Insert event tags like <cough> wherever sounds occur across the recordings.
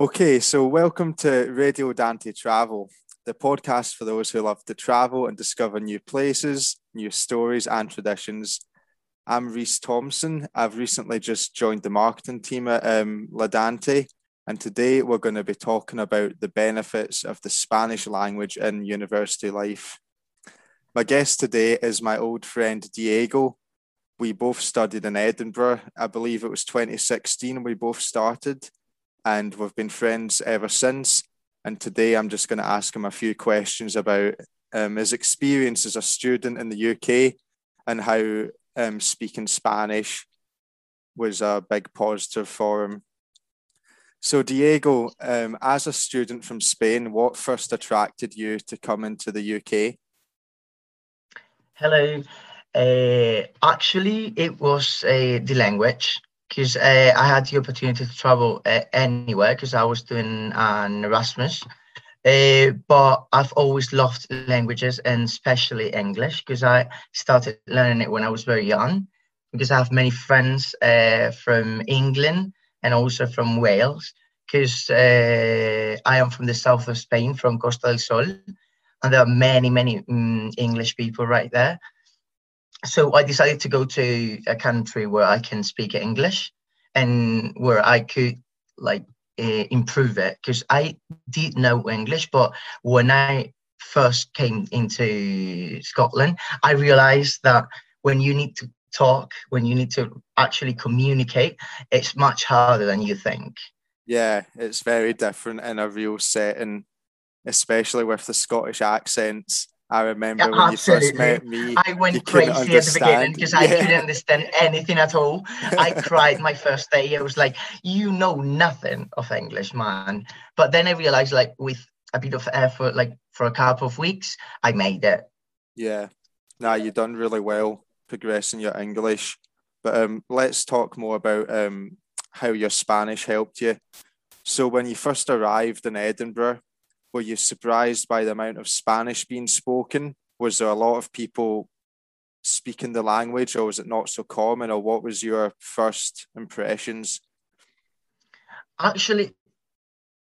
Okay, so welcome to Radio Dante Travel, the podcast for those who love to travel and discover new places, new stories, and traditions. I'm Reese Thompson. I've recently just joined the marketing team at um, La Dante, and today we're going to be talking about the benefits of the Spanish language in university life. My guest today is my old friend Diego. We both studied in Edinburgh. I believe it was 2016 we both started and we've been friends ever since. And today I'm just going to ask him a few questions about um, his experience as a student in the UK and how um, speaking Spanish was a big positive for him. So, Diego, um, as a student from Spain, what first attracted you to come into the UK? Hello. Uh, actually, it was uh, the language because uh, I had the opportunity to travel uh, anywhere because I was doing an Erasmus. Uh, but I've always loved languages and especially English because I started learning it when I was very young. Because I have many friends from England and also from Wales. Because I am from the south of Spain, from Costa del Sol, and there are many, many um, English people right there so I decided to go to a country where I can speak English and where I could like uh, improve it because I did know English, but when I first came into Scotland, I realized that when you need to talk, when you need to actually communicate, it's much harder than you think. Yeah, it's very different in a real setting, especially with the Scottish accents I remember yeah, when absolutely. you first met me. I went crazy at the beginning because yeah. I couldn't understand anything at all. I <laughs> cried my first day. I was like, you know nothing of English, man. But then I realized, like, with a bit of effort, like for a couple of weeks, I made it. Yeah. Nah, you've done really well progressing your English. But um, let's talk more about um, how your Spanish helped you. So when you first arrived in Edinburgh, were you surprised by the amount of Spanish being spoken? Was there a lot of people speaking the language, or was it not so common? Or what was your first impressions? Actually,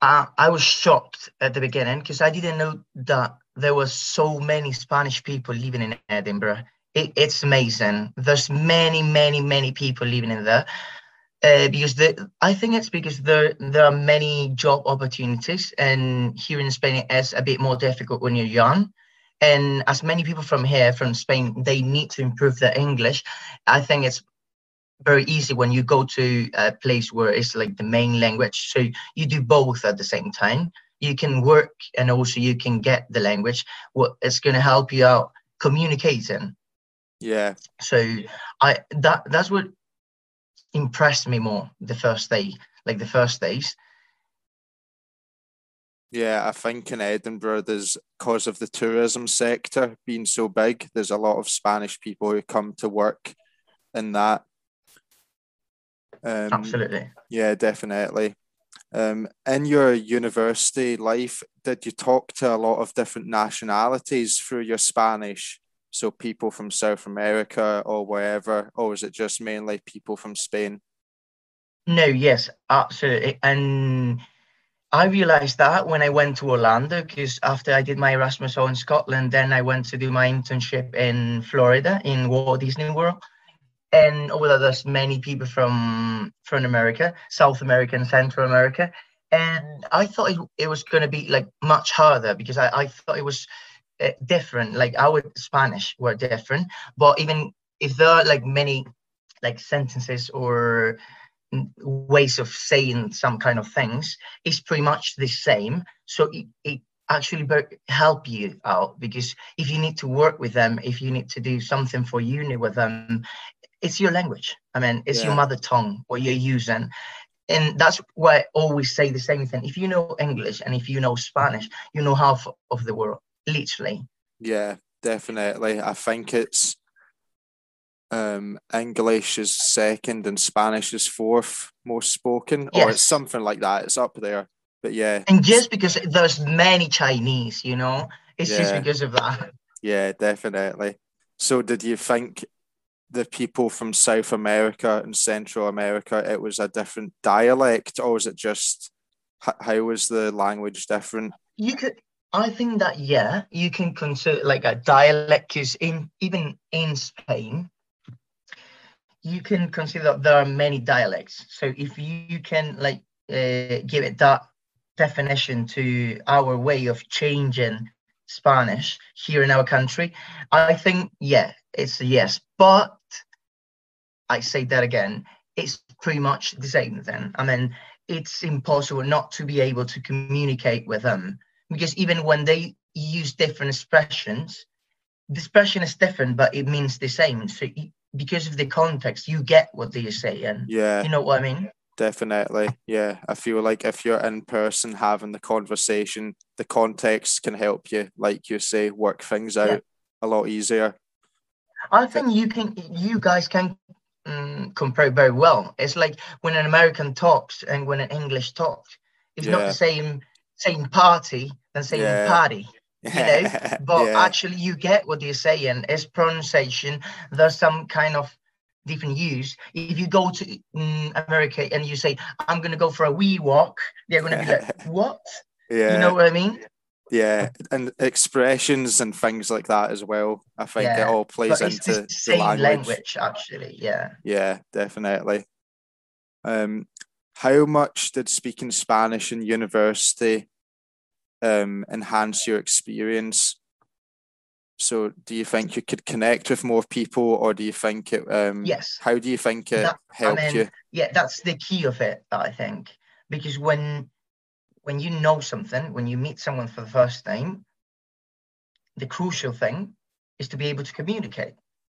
uh, I was shocked at the beginning because I didn't know that there were so many Spanish people living in Edinburgh. It, it's amazing. There's many, many, many people living in there uh, because the, I think it's because there there are many job opportunities, and here in Spain it's a bit more difficult when you're young. And as many people from here, from Spain, they need to improve their English. I think it's very easy when you go to a place where it's like the main language. So you do both at the same time. You can work and also you can get the language. What it's going to help you out communicating. Yeah. So I that that's what impressed me more the first day, like the first days. Yeah, I think in Edinburgh, there's because of the tourism sector being so big, there's a lot of Spanish people who come to work in that. Um, Absolutely. Yeah, definitely. Um, in your university life, did you talk to a lot of different nationalities through your Spanish? So people from South America or wherever, or is it just mainly people from Spain? No, yes, absolutely. And I realized that when I went to Orlando, because after I did my Erasmus in Scotland, then I went to do my internship in Florida in Walt Disney World. And there, there's many people from from America, South America and Central America. And I thought it, it was going to be like much harder because I, I thought it was Uh, different. Like our Spanish were different, but even if there are like many like sentences or ways of saying some kind of things, it's pretty much the same. So it, it actually help you out because if you need to work with them, if you need to do something for uni with them, it's your language. I mean, it's yeah. your mother tongue what you're using. And that's why I always say the same thing. If you know English and if you know Spanish, you know half of the world literally. Yeah, definitely. I think it's um, English is second and Spanish is fourth most spoken, yes. or it's something like that. It's up there. But yeah. And just because there's many Chinese, you know, it's yeah. just because of that. <laughs> Yeah, definitely. So did you think the people from South America and Central America, it was a different dialect, or was it just how was the language different? You could. I think that yeah, you can consider like a dialect is in even in Spain. You can consider that there are many dialects. So if you can like uh, give it that definition to our way of changing Spanish here in our country, I think yeah, it's a yes. But I say that again, it's pretty much the same then. I mean, it's impossible not to be able to communicate with them because even when they use different expressions, the expression is different, but it means the same. So because of the context, you get what they're saying. Yeah. You know what I mean? Definitely. Yeah. I feel like if you're in person having the conversation, the context can help you, like you say, work things out yeah. a lot easier. I think you can, you guys can um, compare very well. It's like when an American talks and when an English talks, it's yeah. not the same same party than saying yeah. party. You know, <laughs> but yeah. actually you get what they're saying. It's pronunciation. There's some kind of different use. If you go to um, America and you say, "I'm gonna go for a wee walk," they're gonna be like, <laughs> "What?" Yeah. You know what I mean? Yeah, and expressions and things like that as well. I think yeah. it all plays into the, the language. language. Actually, yeah. Yeah, definitely. Um, how much did speaking Spanish in university um, enhance your experience? So, do you think you could connect with more people, or do you think it? Um, yes. How do you think it that, helped I mean, you? Yeah, that's the key of it. I think because when when you know something, when you meet someone for the first time, the crucial thing is to be able to communicate.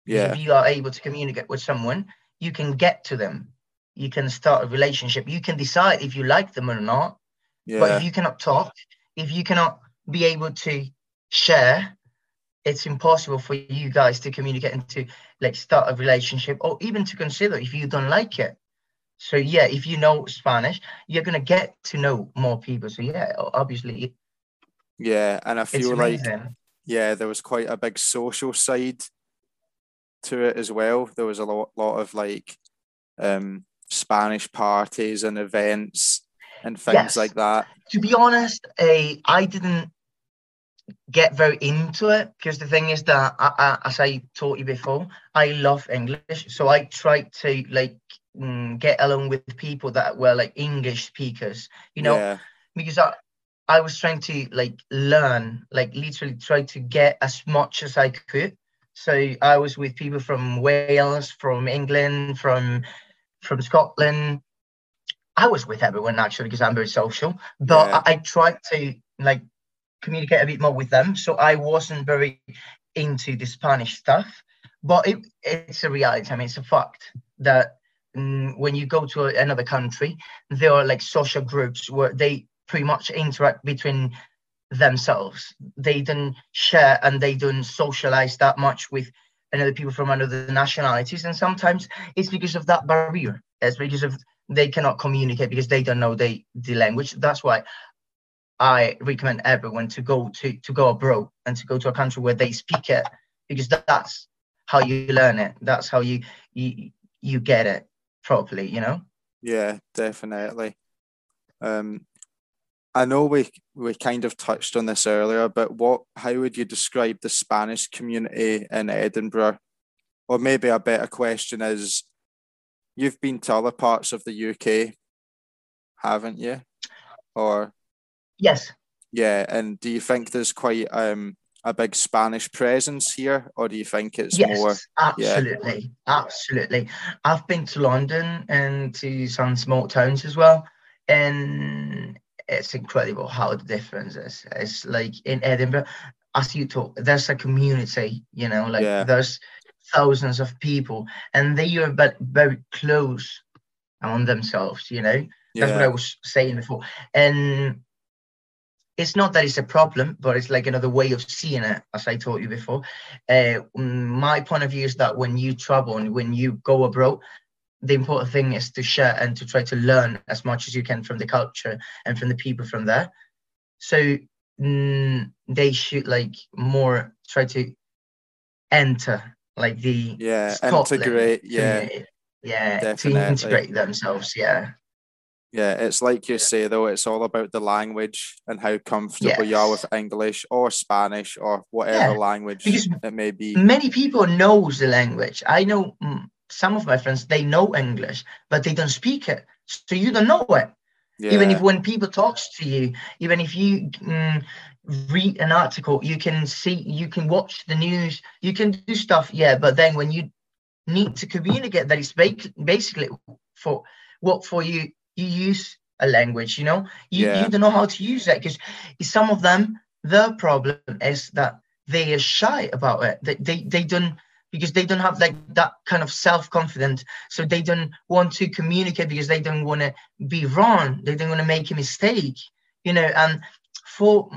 Yeah. If you are able to communicate with someone, you can get to them. You can start a relationship. You can decide if you like them or not. Yeah. But if you cannot talk, if you cannot be able to share, it's impossible for you guys to communicate and to like start a relationship or even to consider if you don't like it. So yeah, if you know Spanish, you're gonna get to know more people. So yeah, obviously. Yeah, and I feel like yeah, there was quite a big social side to it as well. There was a lot, lot of like um, Spanish parties and events and things yes. like that. To be honest, uh, I didn't get very into it because the thing is that I, I, as I taught you before, I love English, so I tried to like mm, get along with people that were like English speakers, you know, yeah. because I, I was trying to like learn, like literally try to get as much as I could. So I was with people from Wales, from England, from from Scotland. I was with everyone actually because I'm very social, but yeah. I, I tried to like communicate a bit more with them. So I wasn't very into the Spanish stuff, but it, it's a reality. I mean, it's a fact that mm, when you go to another country, there are like social groups where they pretty much interact between themselves. They don't share and they don't socialize that much with another people from another nationalities. And sometimes it's because of that barrier. It's because of they cannot communicate because they don't know the, the language. That's why I recommend everyone to go to to go abroad and to go to a country where they speak it because that's how you learn it. That's how you you you get it properly. You know. Yeah, definitely. Um, I know we we kind of touched on this earlier, but what how would you describe the Spanish community in Edinburgh? Or maybe a better question is, you've been to other parts of the UK, haven't you? Or Yes. Yeah, and do you think there's quite um a big Spanish presence here, or do you think it's yes, more? Absolutely, yeah. absolutely. I've been to London and to some small towns as well, and it's incredible how the difference is. It's like in Edinburgh, as you talk, there's a community, you know, like yeah. there's thousands of people, and they are but very close on themselves, you know. That's yeah. what I was saying before, and it's not that it's a problem, but it's like another way of seeing it, as I told you before. Uh, my point of view is that when you travel and when you go abroad, the important thing is to share and to try to learn as much as you can from the culture and from the people from there. So mm, they should like more try to enter like the yeah Scotland integrate yeah yeah Definitely. to integrate themselves yeah Yeah, it's like you say though, it's all about the language and how comfortable you are with English or Spanish or whatever Yeah, language because it may be. many people knows the language. I know mm, some of my friends they know English, but they don't speak it, so you don't know it. Yeah, Even if when people talks to you, even if you mm, read an article, you can see, you can watch the news, you can do stuff. Yeah, but then when you need to communicate, that is ba- basically for what for you you use a language. You know, you Yeah. you don't know how to use it because some of them the problem is that they are shy about it. They they, they don't because they don't have like that kind of self-confidence so they don't want to communicate because they don't want to be wrong they don't want to make a mistake you know and for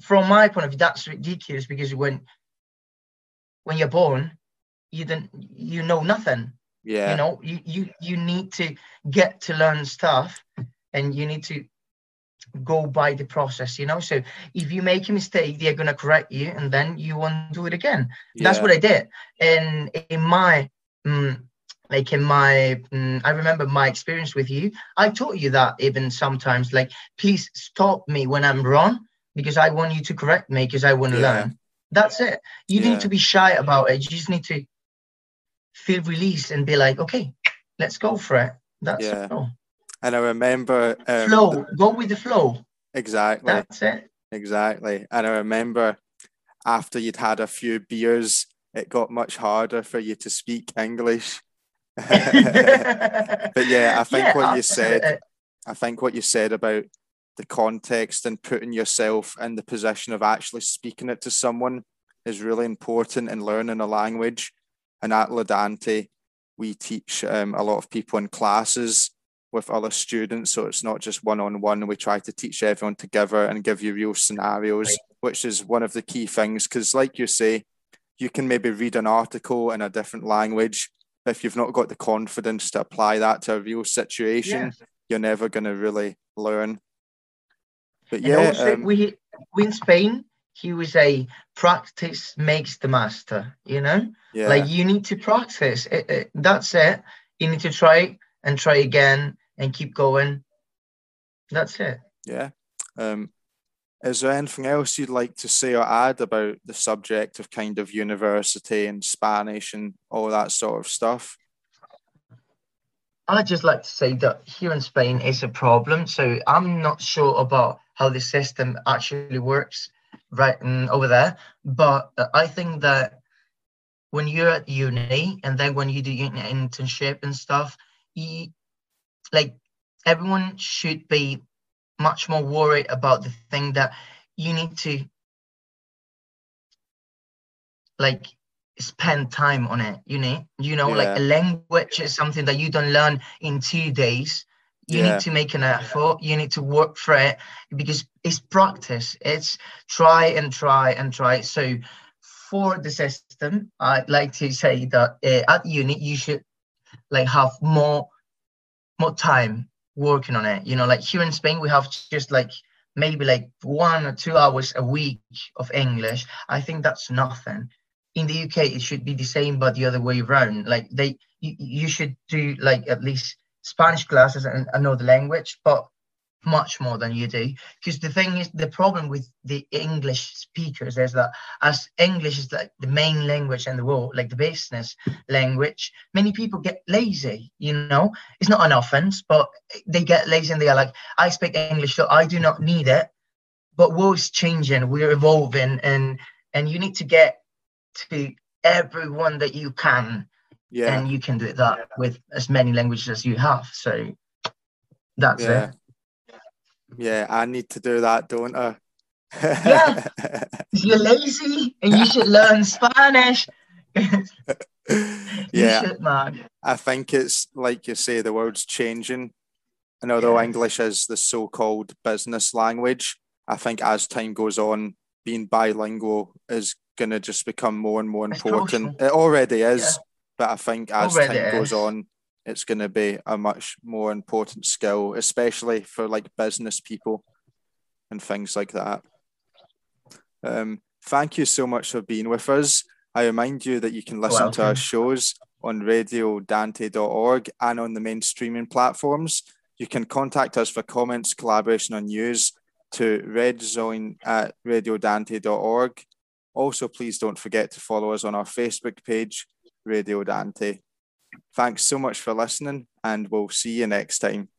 from my point of view that's ridiculous because when when you're born you don't you know nothing. Yeah, you know you, you you need to get to learn stuff and you need to go by the process you know? So if you make a mistake they're going to correct you and then you won't do it again. That's what i did. And in my mm, like in my mm, i remember my experience with you. I taught you that even sometimes like please stop me when i'm wrong because i want you to correct me because i want to Yeah. learn that's it you Yeah. need to be shy about it you just need to feel released and be like okay let's go for it that's Yeah. all And I remember um, flow go with the flow exactly, that's it exactly. And I remember after you'd had a few beers, it got much harder for you to speak English. <laughs> <laughs> but yeah, I think Yeah, what you said, <laughs> I think what you said about the context and putting yourself in the position of actually speaking it to someone is really important in learning a language. And at La Dante, we teach um, a lot of people in classes with other students. So it's not just one on one. We try to teach everyone together and give you real scenarios, Right. which is one of the key things. Because, like you say, you can maybe read an article in a different language, but if you've not got the confidence to apply that to a real situation, Yeah. you're never going to really learn. But yeah, also, um, we, in Spain, he was a practice makes the master. You know, yeah, like you need to practice. It, it- that's it. You need to try and try again and keep going. That's it. yeah. Um, is there anything else you'd like to say or add about the subject of kind of university and Spanish and all that sort of stuff? I'd just like to say that here in Spain is a problem. So I'm not sure about how the system actually works right mm, over there. But I think that when you're at uni and then when you do internship and stuff, you, like everyone should be much more worried about the thing that you need to like spend time on it you know? You know like a language is something that you don't learn in two days you Yeah. need to make an effort. You need to work for it because it's practice. It's try and try and try. So for the system i'd like to say that uh, at uni you should like have more more time working on it. You know like here in spain we have just like maybe like one or two hours a week of english. I think that's nothing. In the uk it should be the same but the other way around. Like they you, you should do like at least spanish classes and another language but much more than you do. Because the thing is the problem with the english speakers is that as english is like the main language in the world like the business language many people get lazy you know? It's not an offense but they get lazy and they are like i speak english so i do not need it. But world's changing we're evolving and and you need to get to everyone that you can Yeah, and you can do that with as many languages as you have so that's yeah, it yeah. I need to do that, don't I? Yeah. <laughs> you're lazy and you should learn spanish <laughs> yeah. should I think it's like you say, the world's changing. And although Yeah. English is the so called business language, I think as time goes on, being bilingual is going to just become more and more important. It already is, Yeah. But I think as Already time goes on, it's going to be a much more important skill, especially for like business people and things like that. Um, thank you so much for being with us. I remind you that you can listen to our shows on radiodante.org and on the main streaming platforms. You can contact us for comments, collaboration on news to redzone at radiodante.org. Also, please don't forget to follow us on our Facebook page, Radio Dante. Thanks so much for listening, and we'll see you next time.